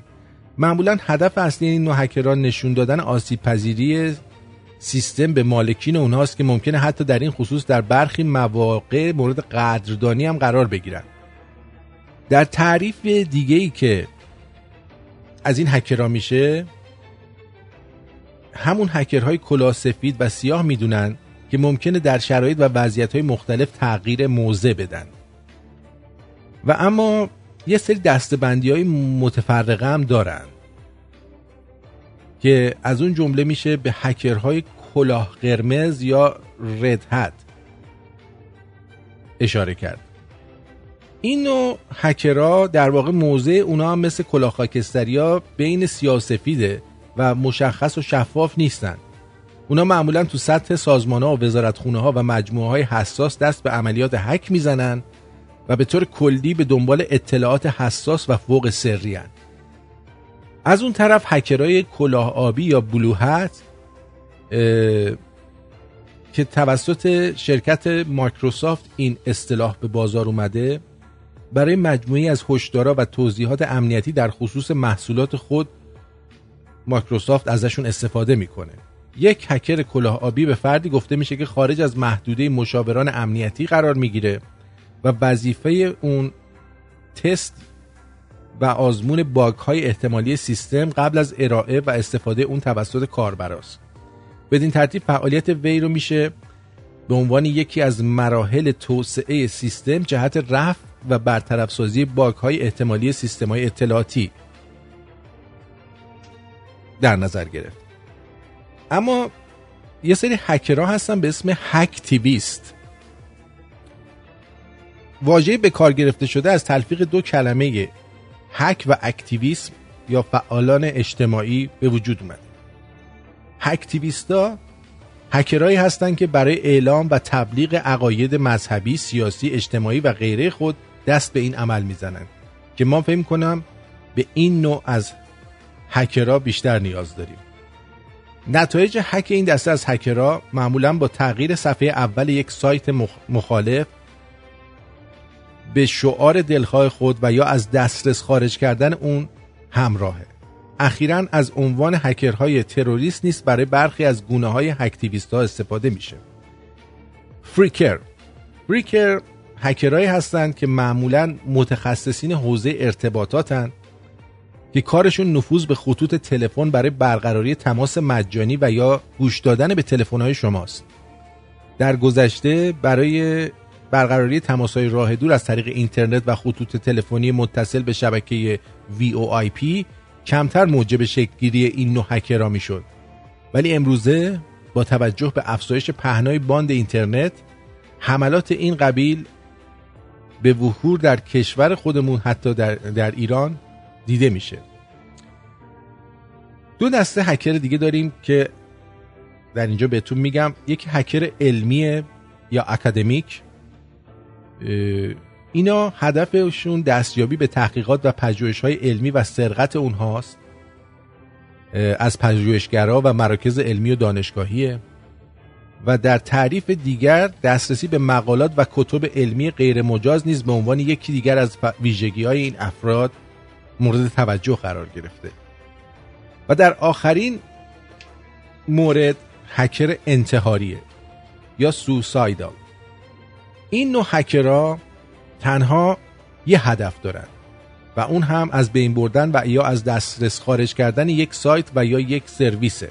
معمولا هدف اصلی این نوع هکران نشون دادن آسیب پذیری سیستم به مالکین اونهاست که ممکنه حتی در این خصوص در برخی مواقع مورد قدردانی هم قرار بگیرن. در تعریف دیگه ای که از این هکرها میشه همون هکرهای کلاه سفید و سیاه می‌دونن که ممکنه در شرایط و وضعیت های مختلف تغییر موضع بدن. و اما یه سری دستبندی های متفرقه هم دارن که از اون جمله میشه به هکرهای کلاه قرمز یا رد هد اشاره کرد. این نوع هکرها در واقع موضع اونا هم مثل کلاه خاکستری بین سیاسفیده و مشخص و شفاف نیستن اونا معمولا تو سطح سازمان ها و وزارت خونه ها و مجموعه های حساس دست به عملیات حک می‌زنن و به طور کلی به دنبال اطلاعات حساس و فوق سری هن. از اون طرف هکرهای کلاه آبی یا بلوهت که توسط شرکت مایکروسافت این اصطلاح به بازار اومده برای مجموعی از هشدارا و توضیحات امنیتی در خصوص محصولات خود مایکروسافت ازشون استفاده می‌کنه. یک هکر کلاه آبی به فردی گفته میشه که خارج از محدوده مشاوران امنیتی قرار می‌گیره و وظیفه اون تست و آزمون باگ های احتمالی سیستم قبل از ارائه و استفاده اون توسط کاربراست. بدین ترتیب فعالیت وی رو میشه به عنوان یکی از مراحل توسعه سیستم جهت رفع و برطرف سازی باگ های احتمالی سیستم های اطلاعاتی در نظر گرفت. اما یه سری هکرها هستن به اسم هکتیویست واژه به کار گرفته شده از تلفیق دو کلمه هک و اکتیویسم یا فعالان اجتماعی به وجود اومده. هکتیویستا هکرهایی هستند که برای اعلام و تبلیغ عقاید مذهبی، سیاسی، اجتماعی و غیره خود دست به این عمل می‌زنند که ما فهم کنم به این نوع از هکرها بیشتر نیاز داریم. نتایج هک این دسته از هکرها معمولا با تغییر صفحه اول یک سایت مخالف به شعار دلخواه خود و یا از دسترس خارج کردن اون همراهه. اخیرا از عنوان هکرهای تروریست نیست برای برخی از گونه های هکتیویست ها استفاده میشه. فریکر فریکر هکرهایی هستند که معمولا متخصصین حوزه ارتباطاتن که کارشون نفوذ به خطوط تلفن برای برقراری تماس مجانی و یا گوش دادن به تلفن‌های شماست. در گذشته برای برقراری تماس‌های راه دور از طریق اینترنت و خطوط تلفنی متصل به شبکه VoIP کمتر موجب شکلگیری این نوع هکرها می‌شد. ولی امروزه با توجه به افزایش پهنای باند اینترنت حملات این قبیل به وحور در کشور خودمون حتی در, در ایران دیده میشه. دو دسته هکر دیگه داریم که در اینجا بهتون میگم. یک هکر علمی یا اکادمیک. اینا هدفشون دستیابی به تحقیقات و پژوهش های علمی و سرقت اونهاست. از پژوهشگرا و مراکز علمی و دانشگاهیه. و در تعریف دیگر دسترسی به مقالات و کتب علمی غیر مجاز نیز به عنوان یکی دیگر از ویژگی های این افراد مورد توجه قرار گرفته. و در آخرین مورد هکر انتحاریه یا سوسایدال. این نوع هکرها تنها یه هدف دارند و اون هم از بین بردن و یا از دسترس خارج کردن یک سایت و یا یک سرویسه.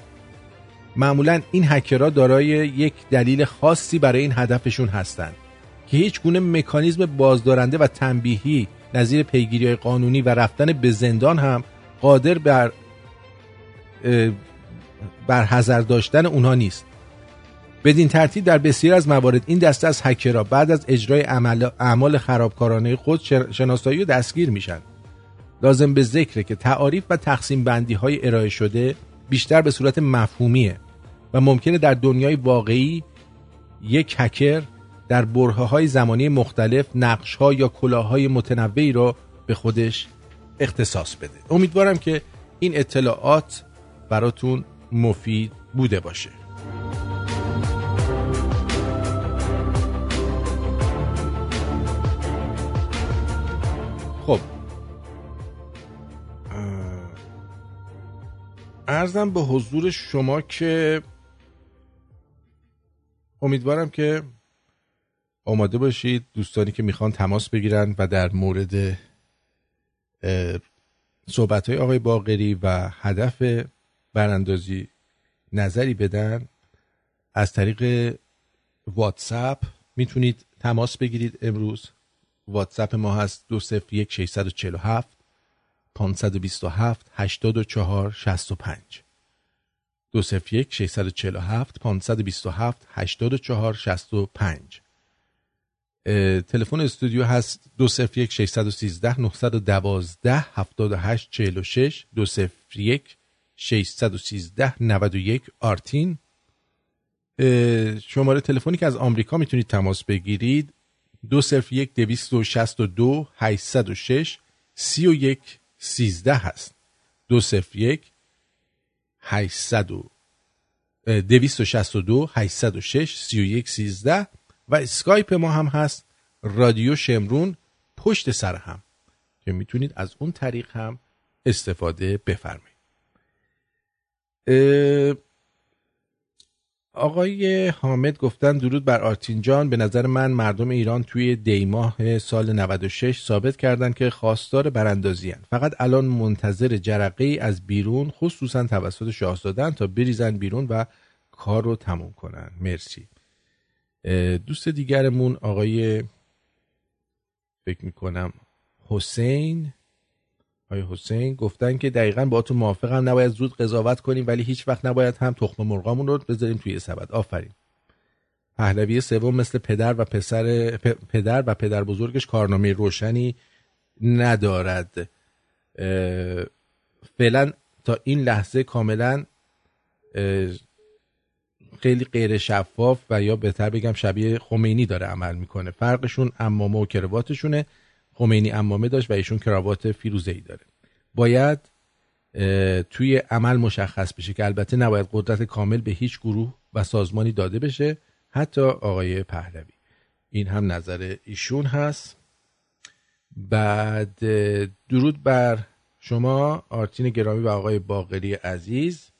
معمولا این هکرها دارای یک دلیل خاصی برای این هدفشون هستند که هیچ گونه مکانیزم بازدارنده و تنبیهی نظیر پیگیری قانونی و رفتن به زندان هم قادر بر بر حذر داشتن اونها نیست. بدین ترتیب در بسیار از موارد این دسته از هکرها بعد از اجرای اعمال خرابکارانه خود شناسایی و دستگیر میشن. لازم به ذکره که تعاریف و تقسیم بندی های ارائه شده بیشتر به صورت مفهومیه. و ممکنه در دنیای واقعی یک هکر در بره های زمانی مختلف نقش ها یا کلاه های متنوعی را به خودش اختصاص بده. امیدوارم که این اطلاعات براتون مفید بوده باشه. خب. ارزم به حضور شما که امیدوارم که آماده باشید دوستانی که می‌خوان تماس بگیرن و در مورد صحبت های آقای باقری و هدف براندازی نظری بدن از طریق واتساپ می‌تونید تماس بگیرید. امروز واتساپ ما هست 201 647 527 84 65 201 647 527 84 65 تلفن استودیو هست 201 613 912 78 46 201 613 91 آرتین. شماره تلفنی که از آمریکا می‌تونید تماس بگیرید 201 262 806 31 13 هست. 201 800 262 806 31 13 و اسکایپ ما هم هست. رادیو شمرون پشت سر هم. که می‌تونید از اون طریق هم استفاده بفرمایید. آقای حامد گفتن درود بر آرتین جان. به نظر من مردم ایران توی دیماه سال 96 ثابت کردن که خواستار براندازی هن. فقط الان منتظر جرقه از بیرون خصوصا توسط شاهزادن تا بریزن بیرون و کار رو تموم کنن. مرسی. دوست دیگرمون آقای فکر می‌کنم حسین. آقای حسین گفتن که دقیقا با تو موافقم نباید زود قضاوت کنیم ولی هیچ وقت نباید هم تخم مرغامون رو بذاریم توی سبد. آفرین. پهلوی سوم مثل پدر و پسر پدر و پدر بزرگش کارنامه روشنی ندارد. فعلا تا این لحظه کاملا خیلی غیر شفاف و یا بهتر بگم شبیه خمینی داره عمل می‌کنه. فرقشون امامه و کرواتشونه. خمینی امامه داشت و ایشون کراوات فیروزه ای داره. باید توی عمل مشخص بشه که البته نباید قدرت کامل به هیچ گروه و سازمانی داده بشه حتی آقای پهلوی. این هم نظر ایشون هست. بعد درود بر شما آرتین گرامی و آقای باقری عزیز.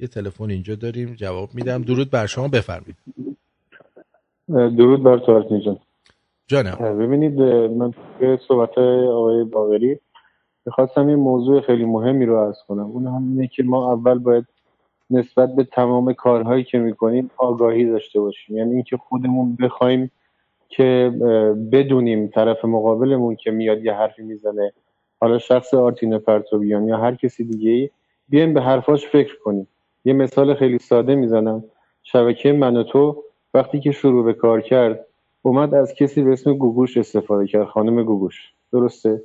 یه تلفن اینجا داریم جواب میدم. درود بر شما بفرمایید. درود بر تو آرتین جان. جانم. ببینید من توی صحبت آقای باقری می‌خواستم یه موضوع خیلی مهمی رو عرض کنم. اون هم اینه که ما اول باید نسبت به تمام کارهایی که می‌کنیم آگاهی داشته باشیم. یعنی اینکه خودمون بخوایم که بدونیم طرف مقابلمون که میاد یه حرفی می‌زنه. حالا شخص آرتین پرتوبیان یا هر کسی دیگه ای بیایم به حرفاش فکر کنیم. یه مثال خیلی ساده می‌زنم. شبکه من و تو وقتی که شروع به کار کرد اومد از کسی به اسم گوگوش استفاده کرد خانم گوگوش. درسته؟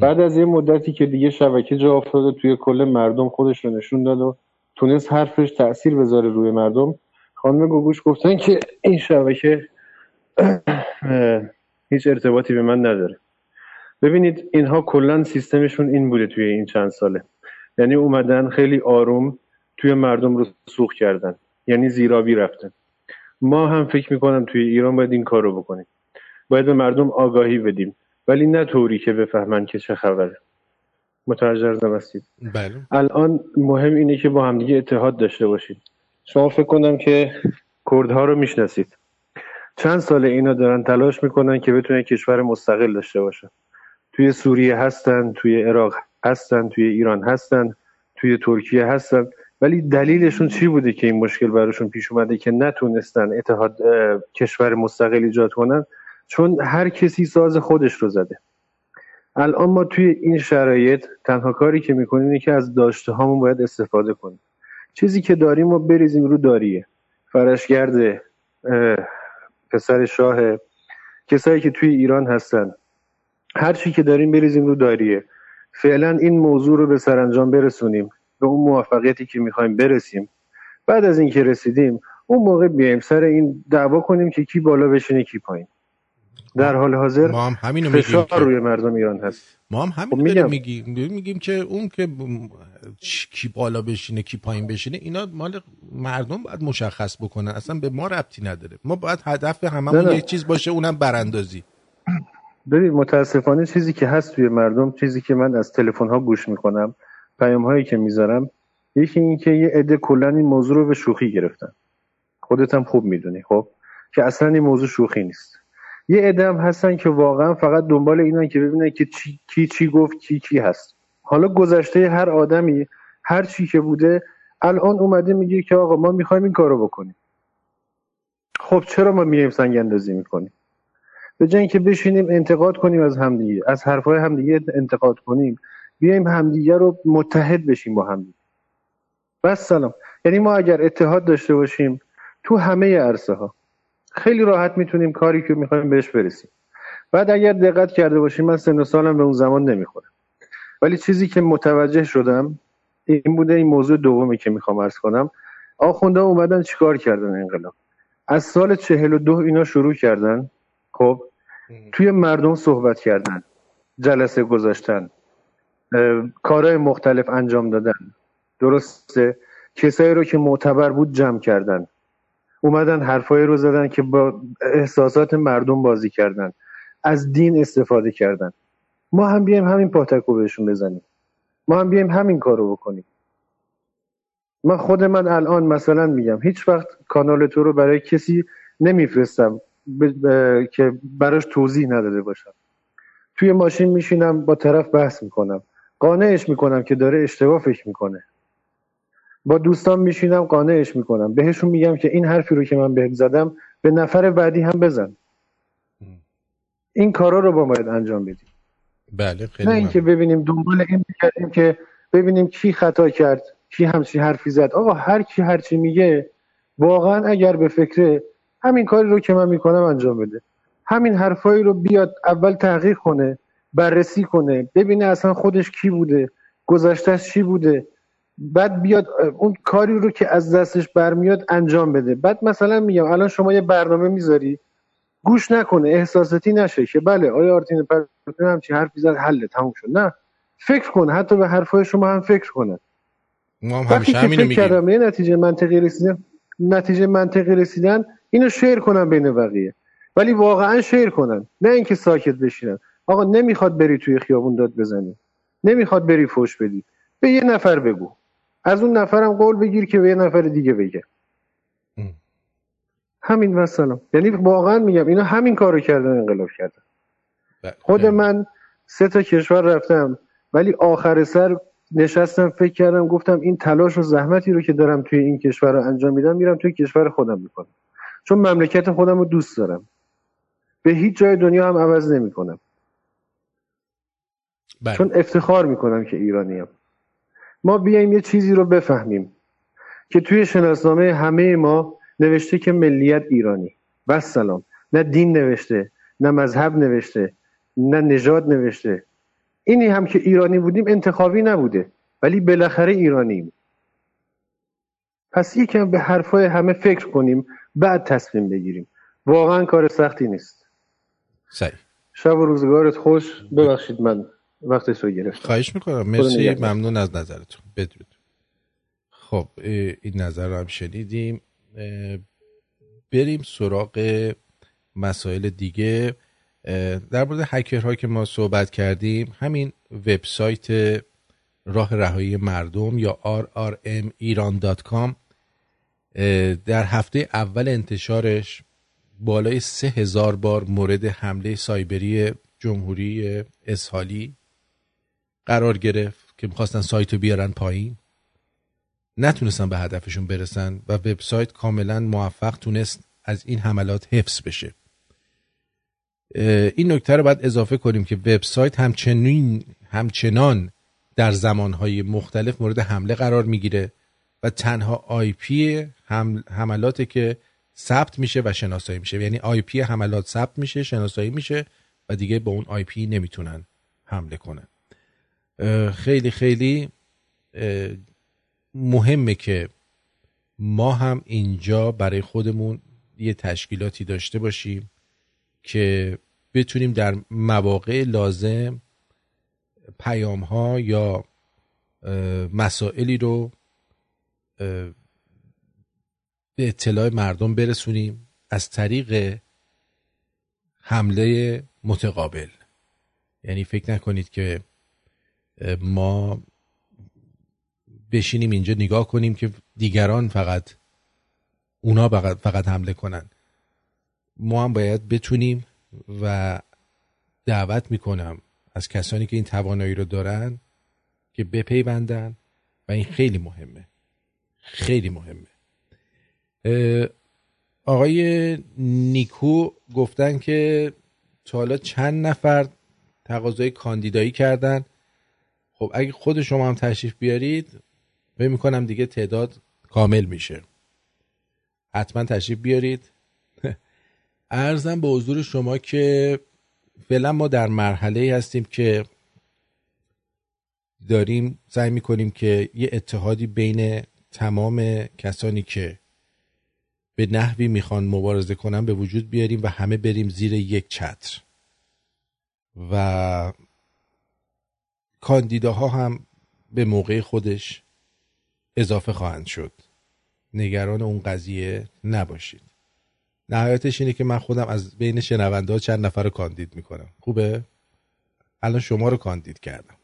بعد از یه مدتی که دیگه شبکه جا افتاد توی کل مردم خودش رو نشون داد و تونست حرفش تاثیر بذاره روی مردم. خانم گوگوش گفتن که این شبکه هیچ ارتباطی به من نداره. ببینید اینها کلا سیستمشون این بوده توی این چند ساله. یعنی اومدن خیلی آروم توی مردم رو سوخ کردن. یعنی زیرابی رفتن. ما هم فکر می‌کنم توی ایران باید این کار رو بکنیم. باید به مردم آگاهی بدیم. ولی نه طوری که بفهمن که چه خبره. متوجه هستید؟ بله. الان مهم اینه که با همدیگه اتحاد داشته باشید شما فکر کنم که کردها رو می‌شناسید. چند سال اینا دارن تلاش می‌کنن که بتونن کشور مستقل داشته باشن. توی سوریه هستن توی عراق هستن توی ایران هستن توی ترکیه هستن. ولی دلیلشون چی بوده که این مشکل براشون پیش اومده که نتونستن اتحاد کشور مستقل ایجاد کنن؟ چون هر کسی ساز خودش رو زده. الان ما توی این شرایط تنها کاری که می‌کنیم اینه که از داشته هامون باید استفاده کنیم. چیزی که داریم و بریزیم رو داریه. فرشگرد پسر شاه کسایی که توی ایران هستن. هر چی که داریم بریزیم رو داریه. فعلا این موضوع رو به سرانجام برسونیم. به اون موفقیتی که می‌خوایم برسیم. بعد از اینکه رسیدیم اون موقع بیایم سر این دعوا کنیم که کی بالا بشینه کی پایین. در حال حاضر ما هم همینو فشار میگیم روی مردم ایران هست. ما هم همین خب میگیم. میگیم میگیم که اون که کی بالا بشینه کی پایین بشینه اینا مال مردم باید مشخص بکنن. اصلا به ما ربطی نداره. ما باید هدف هممون. یک چیز باشه اونم براندازی. ببین متاسفانه چیزی که هست توی مردم چیزی که من از تلفن ها گوش می‌کنم پیام هایی که می‌ذارم یکی این که یه عده کلا این موضوع رو به شوخی گرفتن. خودت هم خوب می‌دونی خب؟ که اصلا این موضوع شوخی نیست. یه عده هم هستن که واقعا فقط دنبال اینن که ببینن که چی کی چی گفت کی کی هست. حالا گذشته هر آدمی هر چی که بوده الان اومده میگه که آقا ما می‌خوایم این کارو بکنیم. خب چرا ما میایم سنگ اندازی می‌کنیم؟ به جای اینکه بشینیم انتقاد کنیم از همدیگه از حرفهای همدیگه انتقاد کنیم. بیایم همدیگه رو متحد بشیم با همدیگه بس سلام. یعنی ما اگر اتحاد داشته باشیم تو همه عرصه ها خیلی راحت می‌تونیم کاری که می‌خوایم بهش برسیم. بعد اگر دقت کرده باشیم من سن و سالم به اون زمان نمی‌خوره ولی چیزی که متوجه شدم این بوده این موضوع دومی که می‌خوام عرض کنم. آخونده اومدن چیکار کردن انقلاب؟ از سال چهل و دو اینا شروع کردن خب؟ توی مردم صحبت کردن جلسه گذاشتن. کارهای مختلف انجام دادن. درسته؟ کسایی رو که معتبر بود جمع کردن. اومدن حرفایی رو زدن که با احساسات مردم بازی کردن. از دین استفاده کردن. ما هم بیایم همین پاتکو بهشون بزنیم. ما هم بیایم همین کارو بکنیم. من خود من الان مثلا میگم هیچ وقت کانال تو رو برای کسی نمیفرستم ب... ب... که براش توضیح نداده باشم. توی ماشین میشینم با طرف بحث می‌کنم. قانعش می‌کنم که داره اشتباه فکر می‌کنه. با دوستان میشینم قانعش می‌کنم. بهشون میگم که این حرفی رو که من بهت زدم به نفر بعدی هم بزن. این کارا رو با باید انجام بدیم. بله خیلی نه اینکه. ببینیم دنبال این بگردیم که ببینیم کی خطا کرد کی همچین حرفی زد. آقا هر کی هرچی میگه واقعا اگر به فکره همین کاری رو که من می‌کنم انجام بده. همین حرفایی رو بیاد اول تحقیق کنه. بررسی کنه ببینه اصلا خودش کی بوده گذشتهش چی بوده. بعد بیاد اون کاری رو که از دستش برمیاد انجام بده. بعد مثلا میگم الان شما یه برنامه می‌ذاری گوش نکنه احساساتی نشه که بله آیا آرتین پرتون همچین حرفی زد حله تموم شد. نه فکر کن حتی به حرفای شما هم فکر کنه. ما هم همیشه همینو فکر میگیم. کردم یه نتیجه منطقی رسیدم نتیجه منطقی رسیدن اینو شیر کنن بین بقیه. ولی واقعا شیر کنن نه اینکه ساکت بشینن. آقا نمی‌خواد بری توی خیابون داد بزنی. نمی‌خواد بری فوش بدی. به یه نفر بگو. از اون نفرم قول بگیر که به یه نفر دیگه بگه. همین و سلام. یعنی واقعا میگم اینا همین کارو کردن انقلاب کردن. ب- خود. من سه تا کشور رفتم ولی آخر سر نشستم فکر کردم گفتم این تلاش و زحمتی رو که دارم توی این کشور رو انجام میدم میرم توی کشور خودم می‌کنم. چون مملکت خودم رو دوست دارم. به هیچ جای دنیا هم عوض نمی‌کنم. بله. چون افتخار می‌کنم که ایرانیم. ما بیایم یه چیزی رو بفهمیم که توی شناسنامه همه ما نوشته که ملیت ایرانی. بس سلام نه دین نوشته نه مذهب نوشته نه نژاد نوشته. اینی هم که ایرانی بودیم انتخابی نبوده ولی بالاخره ایرانیم. پس یکم به حرفای همه فکر کنیم بعد تصمیم بگیریم. واقعا کار سختی نیست. صحیح. شب و روزگارت خوش. ببخشید من وقتش رو گرفتم. خواهش می‌کنم. مرسی. ممنون از نظرتون. بدرود. خب این نظر رو هم شنیدیم. بریم سراغ مسائل دیگه. در مورد هکرها که ما صحبت کردیم همین وبسایت راه رهایی مردم یا rrmiran.com در هفته اول انتشارش بالای سه هزار بار مورد حمله سایبری جمهوری اسحالی قرار گرفت که می‌خواستن سایت رو بیارن پایین. نتونستن به هدفشون برسن و وبسایت کاملا موفق تونست از این حملات حفظ بشه. این نکته رو باید اضافه کنیم که وبسایت همچنین همچنان در زمانهای مختلف مورد حمله قرار می‌گیره و تنها IP حمل- حملاته که ثبت میشه و شناسایی میشه. یعنی IP حملات ثبت میشه شناسایی میشه و دیگه با اون IP نمی‌تونن حمله کنن. خیلی خیلی مهمه که ما هم اینجا برای خودمون یه تشکیلاتی داشته باشیم که بتونیم در مواقع لازم پیام ها یا مسائلی رو به اطلاع مردم برسونیم از طریق حمله متقابل. یعنی فکر نکنید که ما بشینیم اینجا نگاه کنیم که دیگران فقط اونا فقط, فقط حمله کنن. ما هم باید بتونیم و دعوت می‌کنم از کسانی که این توانایی رو دارن که بپیوندن و این خیلی مهمه. خیلی مهمه. آقای نیکو گفتن که تا حالا چند نفر تقاضای کاندیدایی کردن. خب اگه خود شما هم تشریف بیارید فکر می‌کنم دیگه تعداد کامل میشه. حتما تشریف بیارید. ارزم به حضور شما که فعلا ما در مرحله هستیم که داریم سعی می‌کنیم که یه اتحادی بین تمام کسانی که به نحوی می‌خوان مبارزه کنن به وجود بیاریم و همه بریم زیر یک چتر. و کاندیداها هم به موقع خودش اضافه خواهند شد. نگران اون قضیه نباشید. نهایتش اینه که من خودم از بین شنونده ها چند نفر رو کاندید می‌کنم. خوبه؟ الان شما رو کاندید کردم.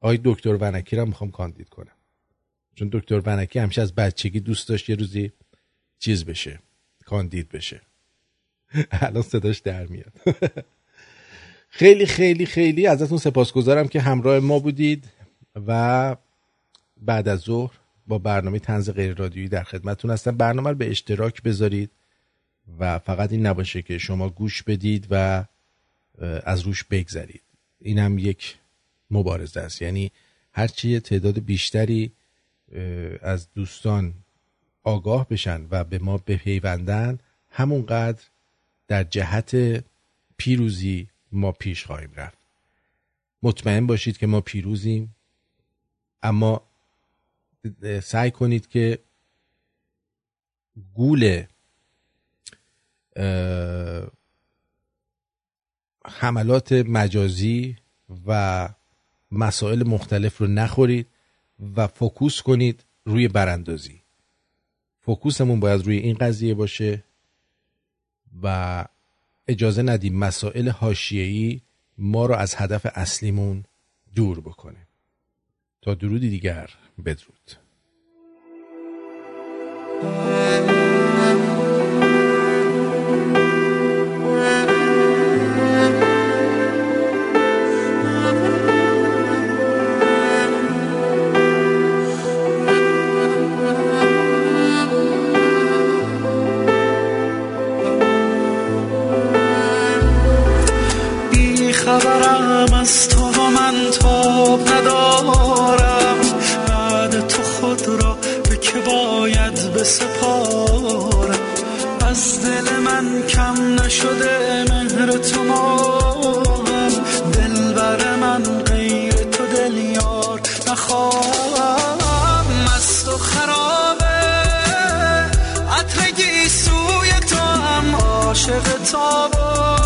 آقای دکتر ونکی رو می‌خوام کاندید کنم. چون دکتر ونکی همیشه از بچگی دوست داشت یه روزی چیز بشه کاندید بشه. الان صداش در میاد. خیلی خیلی خیلی ازتون سپاسگزارم که همراه ما بودید و بعد از ظهر با برنامه تنز غیر رادیویی در خدمتتون هستم. برنامه رو به اشتراک بذارید و فقط این نباشه که شما گوش بدید و از روش بگذرید. این هم یک مبارزه است. یعنی هرچی یه تعداد بیشتری از دوستان آگاه بشن و به ما بپیوندن همونقدر در جهت پیروزی ما پیش خواهیم رفت. مطمئن باشید که ما پیروزیم. اما سعی کنید که گول حملات مجازی و مسائل مختلف رو نخورید و فوکوس کنید روی براندازی. فوکوسمون باید روی این قضیه باشه و اجازه ندیم مسائل هاشیهی ما رو از هدف اصلیمون دور بکنه. تا درودی دیگر بدرود. خبرم از تو و من تاب ندارم. بعد تو خود را به که باید بسپارم. از دل من کم نشده مهر تو مارم دل بر من غیر تو دل یار نخواهم. مست و خرابه عطر گیسوی تو هم عاشق تابم